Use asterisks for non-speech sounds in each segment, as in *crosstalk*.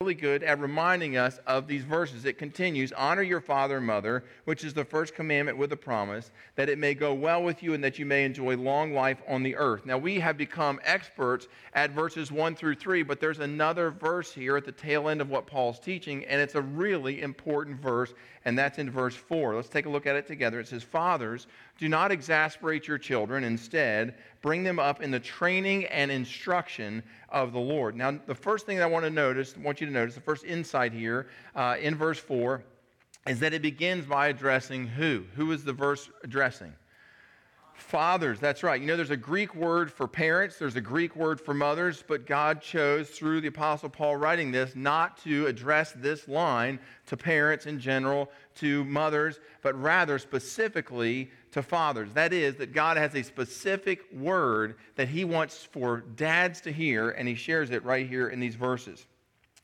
really good at reminding us of these verses. It continues Honor your father and mother, which is the first commandment with a promise, that it may go well with you and that you may enjoy long life on the earth. Now, we have become experts at verses 1 through 3, but there's another verse here at the tail end of what Paul's teaching, and it's a really important verse, and that's in verse 4. Let's take a look at it together. It says, Fathers, do not exasperate your children. Instead, bring them up in the training and instruction of the Lord. Now, the first thing that I want to notice, I want you to notice, the first insight here uh, in verse 4 is that it begins by addressing who? Who is the verse addressing? Fathers, that's right. You know, there's a Greek word for parents, there's a Greek word for mothers, but God chose through the Apostle Paul writing this not to address this line to parents in general, to mothers, but rather specifically to fathers. That is, that God has a specific word that He wants for dads to hear, and He shares it right here in these verses.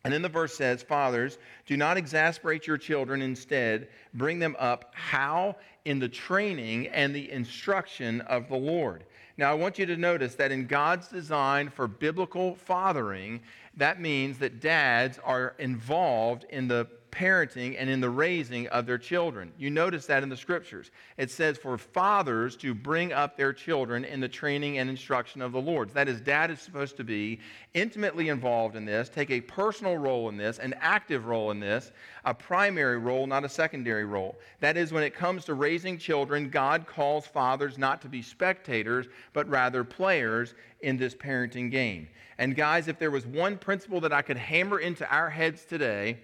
And then the verse says, Fathers, do not exasperate your children. Instead, bring them up. How? In the training and the instruction of the Lord. Now, I want you to notice that in God's design for biblical fathering, that means that dads are involved in the parenting and in the raising of their children. You notice that in the scriptures. It says for fathers to bring up their children in the training and instruction of the Lord. That is, dad is supposed to be intimately involved in this, take a personal role in this, an active role in this, a primary role, not a secondary role. That is, when it comes to raising children, God calls fathers not to be spectators, but rather players in this parenting game. And guys, if there was one principle that I could hammer into our heads today,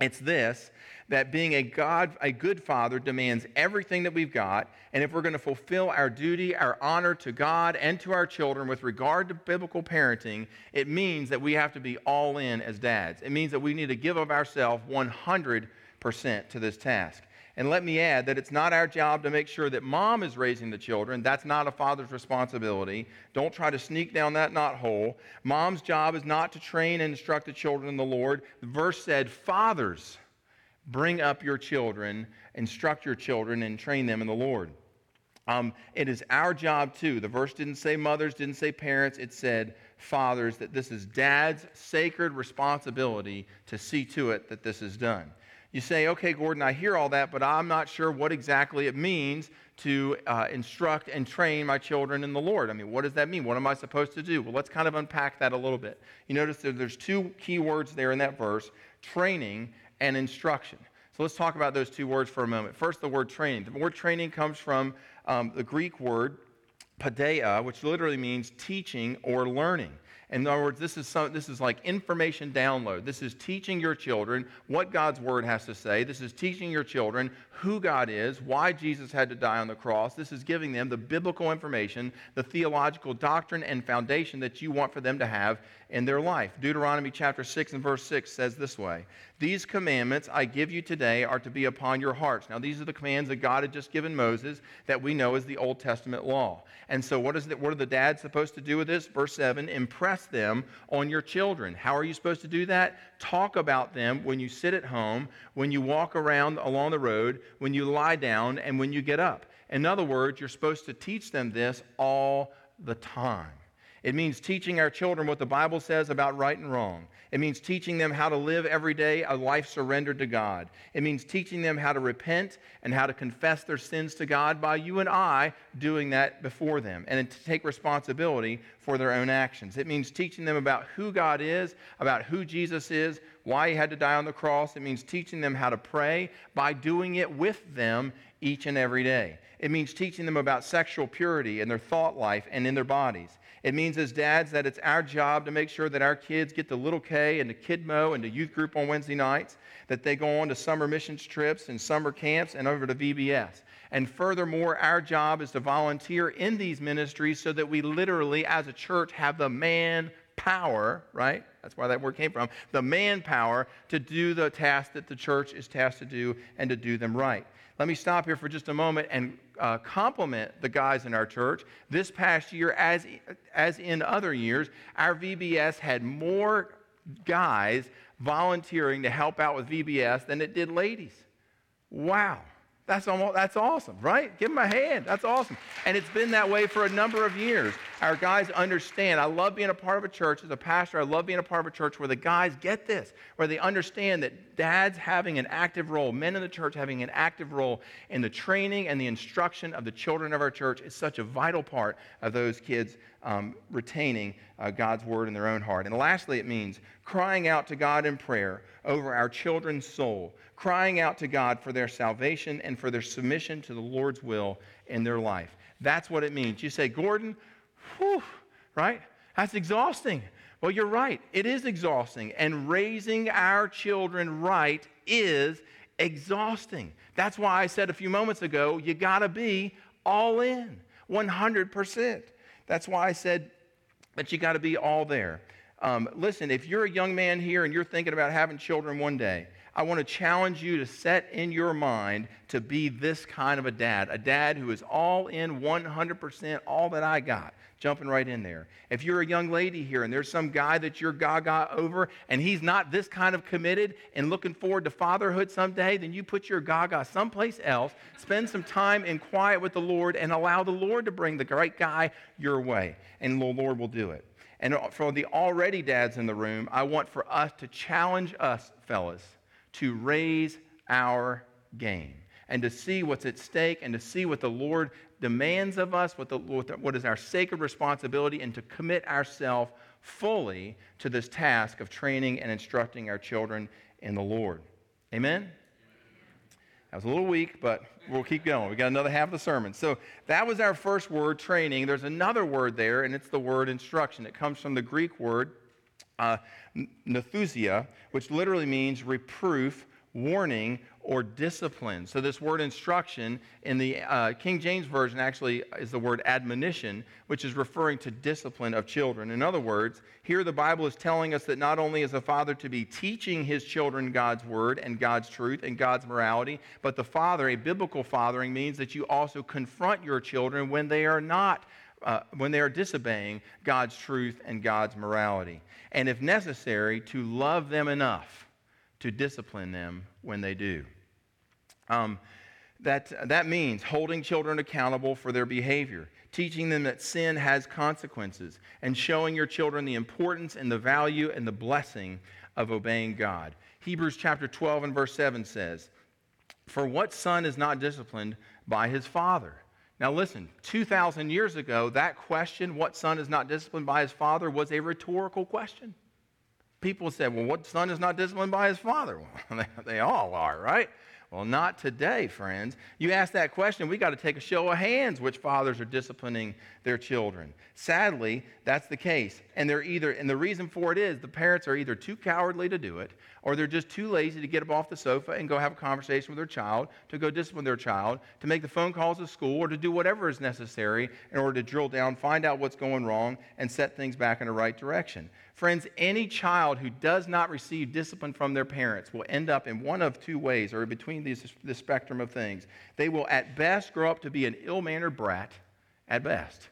it's this that being a God, a good father demands everything that we've got. And if we're going to fulfill our duty, our honor to God and to our children with regard to biblical parenting, it means that we have to be all in as dads. It means that we need to give of ourselves 100% to this task. And let me add that it's not our job to make sure that mom is raising the children. That's not a father's responsibility. Don't try to sneak down that knot hole. Mom's job is not to train and instruct the children in the Lord. The verse said, Fathers, bring up your children, instruct your children, and train them in the Lord. Um, it is our job too. The verse didn't say mothers, didn't say parents, it said fathers, that this is dad's sacred responsibility to see to it that this is done. You say, okay, Gordon, I hear all that, but I'm not sure what exactly it means to uh, instruct and train my children in the Lord. I mean, what does that mean? What am I supposed to do? Well, let's kind of unpack that a little bit. You notice that there's two key words there in that verse training and instruction. So let's talk about those two words for a moment. First, the word training. The word training comes from um, the Greek word paideia, which literally means teaching or learning. In other words, this is, some, this is like information download. This is teaching your children what God's word has to say. This is teaching your children who God is, why Jesus had to die on the cross. This is giving them the biblical information, the theological doctrine and foundation that you want for them to have in their life. Deuteronomy chapter 6 and verse 6 says this way These commandments I give you today are to be upon your hearts. Now, these are the commands that God had just given Moses that we know as the Old Testament law. And so, what, is the, what are the dads supposed to do with this? Verse 7 Impress them on your children. How are you supposed to do that? Talk about them when you sit at home, when you walk around along the road, when you lie down, and when you get up. In other words, you're supposed to teach them this all the time. It means teaching our children what the Bible says about right and wrong. It means teaching them how to live every day a life surrendered to God. It means teaching them how to repent and how to confess their sins to God by you and I doing that before them and to take responsibility for their own actions. It means teaching them about who God is, about who Jesus is, why he had to die on the cross. It means teaching them how to pray by doing it with them each and every day. It means teaching them about sexual purity in their thought life and in their bodies. It means, as dads, that it's our job to make sure that our kids get to Little K and to Kidmo and to youth group on Wednesday nights, that they go on to summer missions trips and summer camps and over to VBS. And furthermore, our job is to volunteer in these ministries so that we literally, as a church, have the man power, right? That's where that word came from. The manpower to do the task that the church is tasked to do and to do them right. Let me stop here for just a moment and uh, compliment the guys in our church. This past year, as, as in other years, our VBS had more guys volunteering to help out with VBS than it did ladies. Wow. That's, almost, that's awesome, right? Give them a hand. That's awesome. And it's been that way for a number of years. Our guys understand. I love being a part of a church. As a pastor, I love being a part of a church where the guys get this, where they understand that dads having an active role, men in the church having an active role in the training and the instruction of the children of our church is such a vital part of those kids um, retaining uh, God's word in their own heart. And lastly, it means crying out to God in prayer over our children's soul crying out to God for their salvation and for their submission to the Lord's will in their life. That's what it means. You say, Gordon, whew, right? That's exhausting. Well, you're right. It is exhausting. And raising our children right is exhausting. That's why I said a few moments ago, you got to be all in, 100%. That's why I said that you got to be all there. Um, listen, if you're a young man here and you're thinking about having children one day, I want to challenge you to set in your mind to be this kind of a dad, a dad who is all in 100%, all that I got, jumping right in there. If you're a young lady here and there's some guy that you're gaga over and he's not this kind of committed and looking forward to fatherhood someday, then you put your gaga someplace else, spend some time in quiet with the Lord, and allow the Lord to bring the right guy your way, and the Lord will do it. And for the already dads in the room, I want for us to challenge us, fellas to raise our game and to see what's at stake and to see what the Lord demands of us, what, the, what is our sacred responsibility, and to commit ourselves fully to this task of training and instructing our children in the Lord. Amen? That was a little weak, but we'll keep going. We got another half of the sermon. So that was our first word, training. There's another word there, and it's the word instruction. It comes from the Greek word uh, nouthesia, which literally means reproof, warning, or discipline. So, this word instruction in the uh, King James Version actually is the word admonition, which is referring to discipline of children. In other words, here the Bible is telling us that not only is a father to be teaching his children God's word and God's truth and God's morality, but the father, a biblical fathering, means that you also confront your children when they are not uh, when they are disobeying God's truth and God's morality. And if necessary, to love them enough to discipline them when they do. Um, that, that means holding children accountable for their behavior, teaching them that sin has consequences, and showing your children the importance and the value and the blessing of obeying God. Hebrews chapter 12 and verse 7 says, For what son is not disciplined by his father? Now, listen, 2,000 years ago, that question, what son is not disciplined by his father, was a rhetorical question. People said, well, what son is not disciplined by his father? *laughs* Well, they all are, right? Well, not today, friends. You ask that question, we got to take a show of hands which fathers are disciplining their children. Sadly, that's the case. And they're either and the reason for it is the parents are either too cowardly to do it or they're just too lazy to get up off the sofa and go have a conversation with their child, to go discipline their child, to make the phone calls to school or to do whatever is necessary in order to drill down, find out what's going wrong and set things back in the right direction. Friends, any child who does not receive discipline from their parents will end up in one of two ways, or between these, the spectrum of things. They will at best grow up to be an ill mannered brat, at best.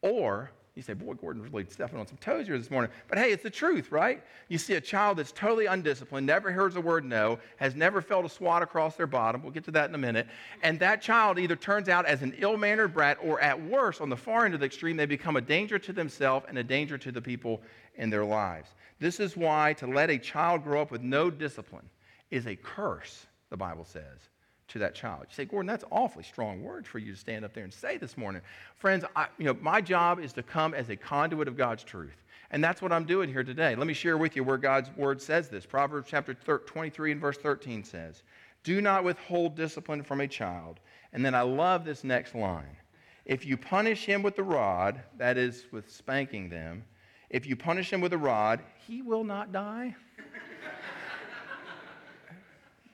Or you say, boy, Gordon's really stepping on some toes here this morning. But hey, it's the truth, right? You see a child that's totally undisciplined, never hears a word no, has never felt a swat across their bottom. We'll get to that in a minute. And that child either turns out as an ill mannered brat, or at worst, on the far end of the extreme, they become a danger to themselves and a danger to the people in their lives. This is why to let a child grow up with no discipline is a curse, the Bible says to that child. You say, Gordon, that's awfully strong words for you to stand up there and say this morning. Friends, I, you know, my job is to come as a conduit of God's truth. And that's what I'm doing here today. Let me share with you where God's word says this. Proverbs chapter 23 and verse 13 says, Do not withhold discipline from a child. And then I love this next line. If you punish him with the rod, that is, with spanking them, if you punish him with a rod, he will not die. *laughs*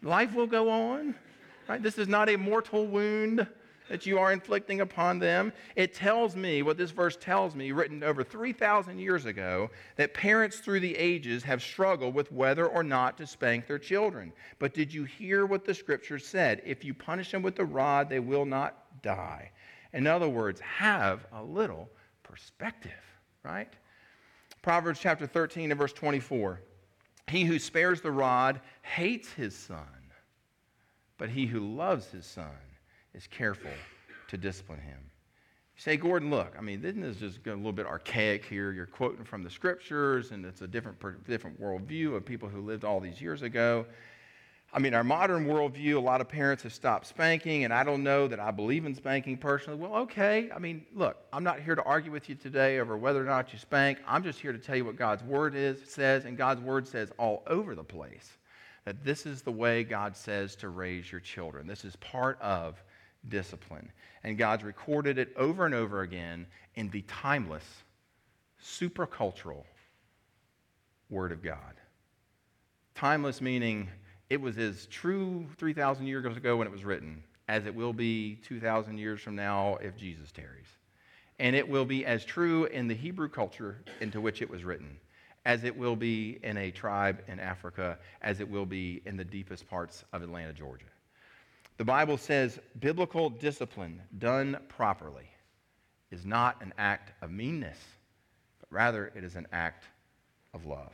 Life will go on. Right? This is not a mortal wound that you are inflicting upon them. It tells me, what this verse tells me, written over 3,000 years ago, that parents through the ages have struggled with whether or not to spank their children. But did you hear what the scripture said? If you punish them with the rod, they will not die. In other words, have a little perspective, right? Proverbs chapter 13 and verse 24. He who spares the rod hates his son but he who loves his son is careful to discipline him. You say, Gordon, look, I mean, this this just a little bit archaic here? You're quoting from the scriptures, and it's a different, different worldview of people who lived all these years ago. I mean, our modern worldview, a lot of parents have stopped spanking, and I don't know that I believe in spanking personally. Well, okay. I mean, look, I'm not here to argue with you today over whether or not you spank. I'm just here to tell you what God's word is, says, and God's word says all over the place that this is the way God says to raise your children. This is part of discipline. And God's recorded it over and over again in the timeless, supracultural Word of God. Timeless meaning it was as true 3,000 years ago when it was written as it will be 2,000 years from now if Jesus tarries. And it will be as true in the Hebrew culture into which it was written as it will be in a tribe in Africa, as it will be in the deepest parts of Atlanta, Georgia. The Bible says biblical discipline done properly is not an act of meanness, but rather it is an act of love.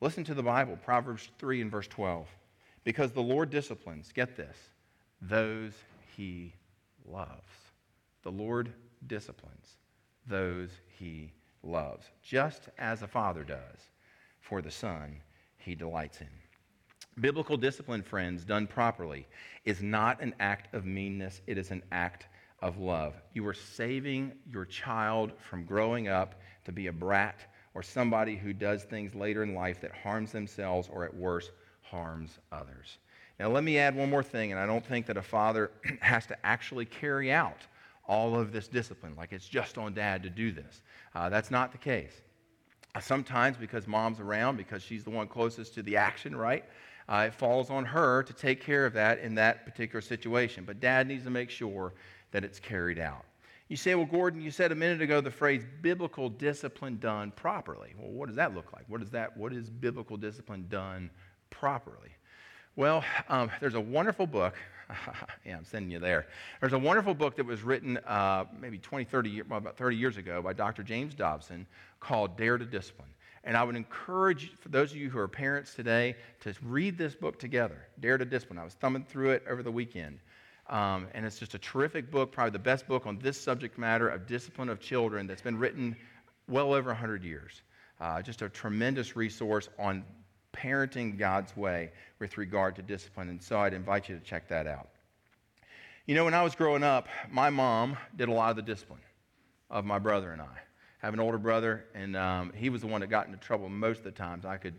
Listen to the Bible, Proverbs 3 and verse 12. Because the Lord disciplines, get this, those he loves. The Lord disciplines those he loves, just as a father does for the son he delights in. Biblical discipline, friends, done properly, is not an act of meanness, it is an act of love. You are saving your child from growing up to be a brat or somebody who does things later in life that harms themselves or, at worst, harms others. Now, let me add one more thing, and I don't think that a father *clears throat* has to actually carry out all of this discipline, like it's just on dad to do this. Uh, that's not the case. Uh, sometimes, because mom's around, because she's the one closest to the action, right? Uh, it falls on her to take care of that in that particular situation. But dad needs to make sure that it's carried out. You say, well, Gordon, you said a minute ago the phrase biblical discipline done properly. Well, what does that look like? What is that? What is biblical discipline done properly? Well, um, there's a wonderful book. *laughs* yeah, I'm sending you there. There's a wonderful book that was written uh, maybe 20, 30 years, well, about 30 years ago by Dr. James Dobson called Dare to Discipline. And I would encourage, for those of you who are parents today, to read this book together, Dare to Discipline. I was thumbing through it over the weekend. Um, and it's just a terrific book, probably the best book on this subject matter of discipline of children that's been written well over 100 years. Uh, just a tremendous resource on parenting God's way with regard to discipline. And so I'd invite you to check that out. You know, when I was growing up, my mom did a lot of the discipline of my brother and I. I have an older brother, and um, he was the one that got into trouble most of the times. I could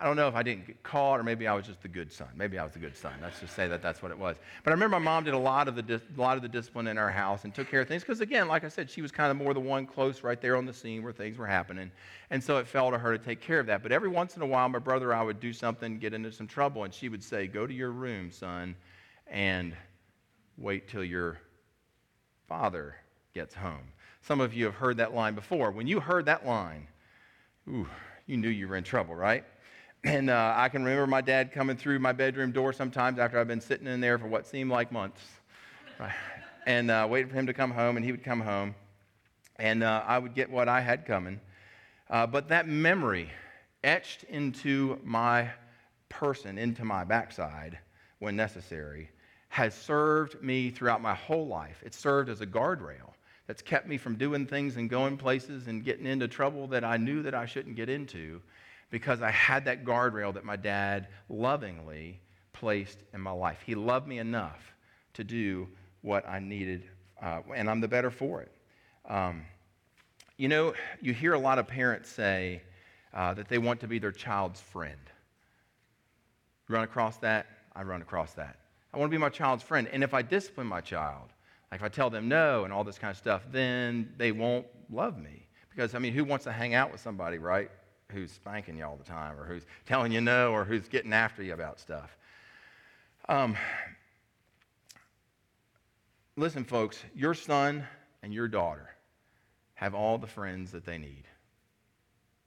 I don't know if I didn't get caught or maybe I was just the good son. Maybe I was the good son. Let's just say that that's what it was. But I remember my mom did a lot of the, dis- lot of the discipline in our house and took care of things because, again, like I said, she was kind of more the one close right there on the scene where things were happening. And so it fell to her to take care of that. But every once in a while, my brother and I would do something, get into some trouble, and she would say, Go to your room, son, and wait till your father gets home. Some of you have heard that line before. When you heard that line, ooh, you knew you were in trouble, right? And uh, I can remember my dad coming through my bedroom door sometimes after I've been sitting in there for what seemed like months, right? and uh, waiting for him to come home, and he would come home, and uh, I would get what I had coming. Uh, but that memory etched into my person, into my backside when necessary, has served me throughout my whole life. It served as a guardrail that's kept me from doing things and going places and getting into trouble that I knew that I shouldn't get into because I had that guardrail that my dad lovingly placed in my life. He loved me enough to do what I needed, uh, and I'm the better for it. Um, you know, you hear a lot of parents say uh, that they want to be their child's friend. Run across that? I run across that. I want to be my child's friend. And if I discipline my child, like if I tell them no and all this kind of stuff, then they won't love me. Because, I mean, who wants to hang out with somebody, right? Who's spanking you all the time or who's telling you no or who's getting after you about stuff. Um, listen, folks, your son and your daughter have all the friends that they need.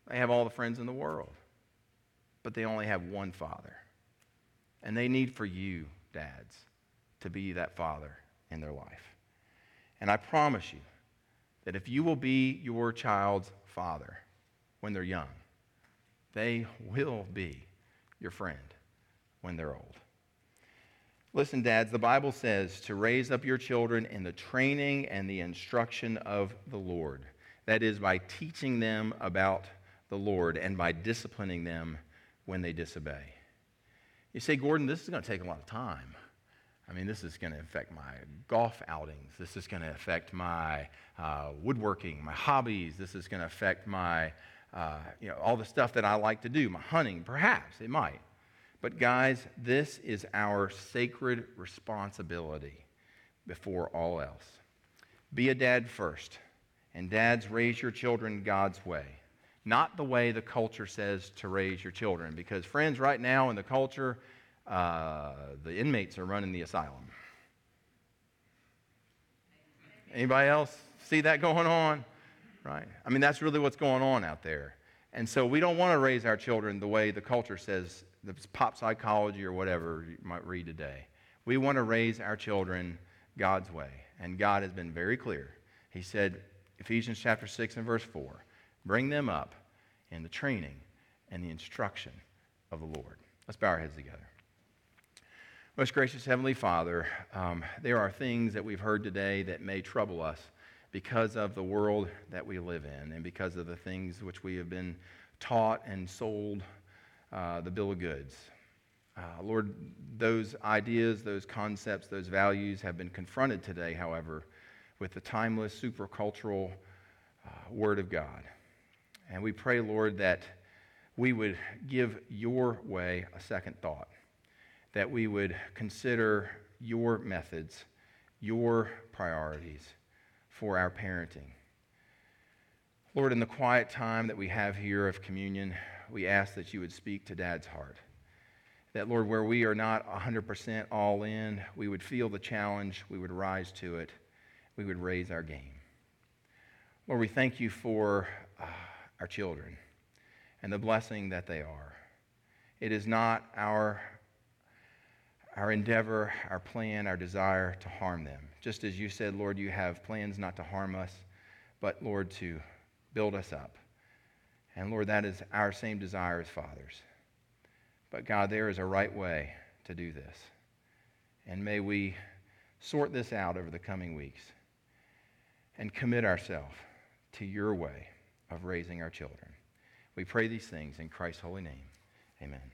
They have all the friends in the world, but they only have one father. And they need for you, dads, to be that father in their life. And I promise you that if you will be your child's father when they're young, they will be your friend when they're old. Listen, dads, the Bible says to raise up your children in the training and the instruction of the Lord. That is, by teaching them about the Lord and by disciplining them when they disobey. You say, Gordon, this is going to take a lot of time. I mean, this is going to affect my golf outings. This is going to affect my uh, woodworking, my hobbies. This is going to affect my, uh, you know, all the stuff that I like to do, my hunting. Perhaps it might. But, guys, this is our sacred responsibility before all else. Be a dad first. And, dads, raise your children God's way, not the way the culture says to raise your children. Because, friends, right now in the culture, uh, the inmates are running the asylum. Anybody else see that going on? Right? I mean, that's really what's going on out there. And so we don't want to raise our children the way the culture says, the pop psychology or whatever you might read today. We want to raise our children God's way. And God has been very clear. He said, Ephesians chapter 6 and verse 4, bring them up in the training and the instruction of the Lord. Let's bow our heads together. Most gracious Heavenly Father, um, there are things that we've heard today that may trouble us because of the world that we live in and because of the things which we have been taught and sold uh, the bill of goods. Uh, Lord, those ideas, those concepts, those values have been confronted today, however, with the timeless, supercultural uh, Word of God. And we pray, Lord, that we would give your way a second thought, that we would consider your methods, your priorities for our parenting. Lord, in the quiet time that we have here of communion, we ask that you would speak to Dad's heart. That, Lord, where we are not 100% all in, we would feel the challenge, we would rise to it, we would raise our game. Lord, we thank you for uh, our children and the blessing that they are. It is not our, our endeavor, our plan, our desire to harm them. Just as you said, Lord, you have plans not to harm us, but, Lord, to build us up. And Lord, that is our same desire as fathers. But God, there is a right way to do this. And may we sort this out over the coming weeks and commit ourselves to your way of raising our children. We pray these things in Christ's holy name. Amen.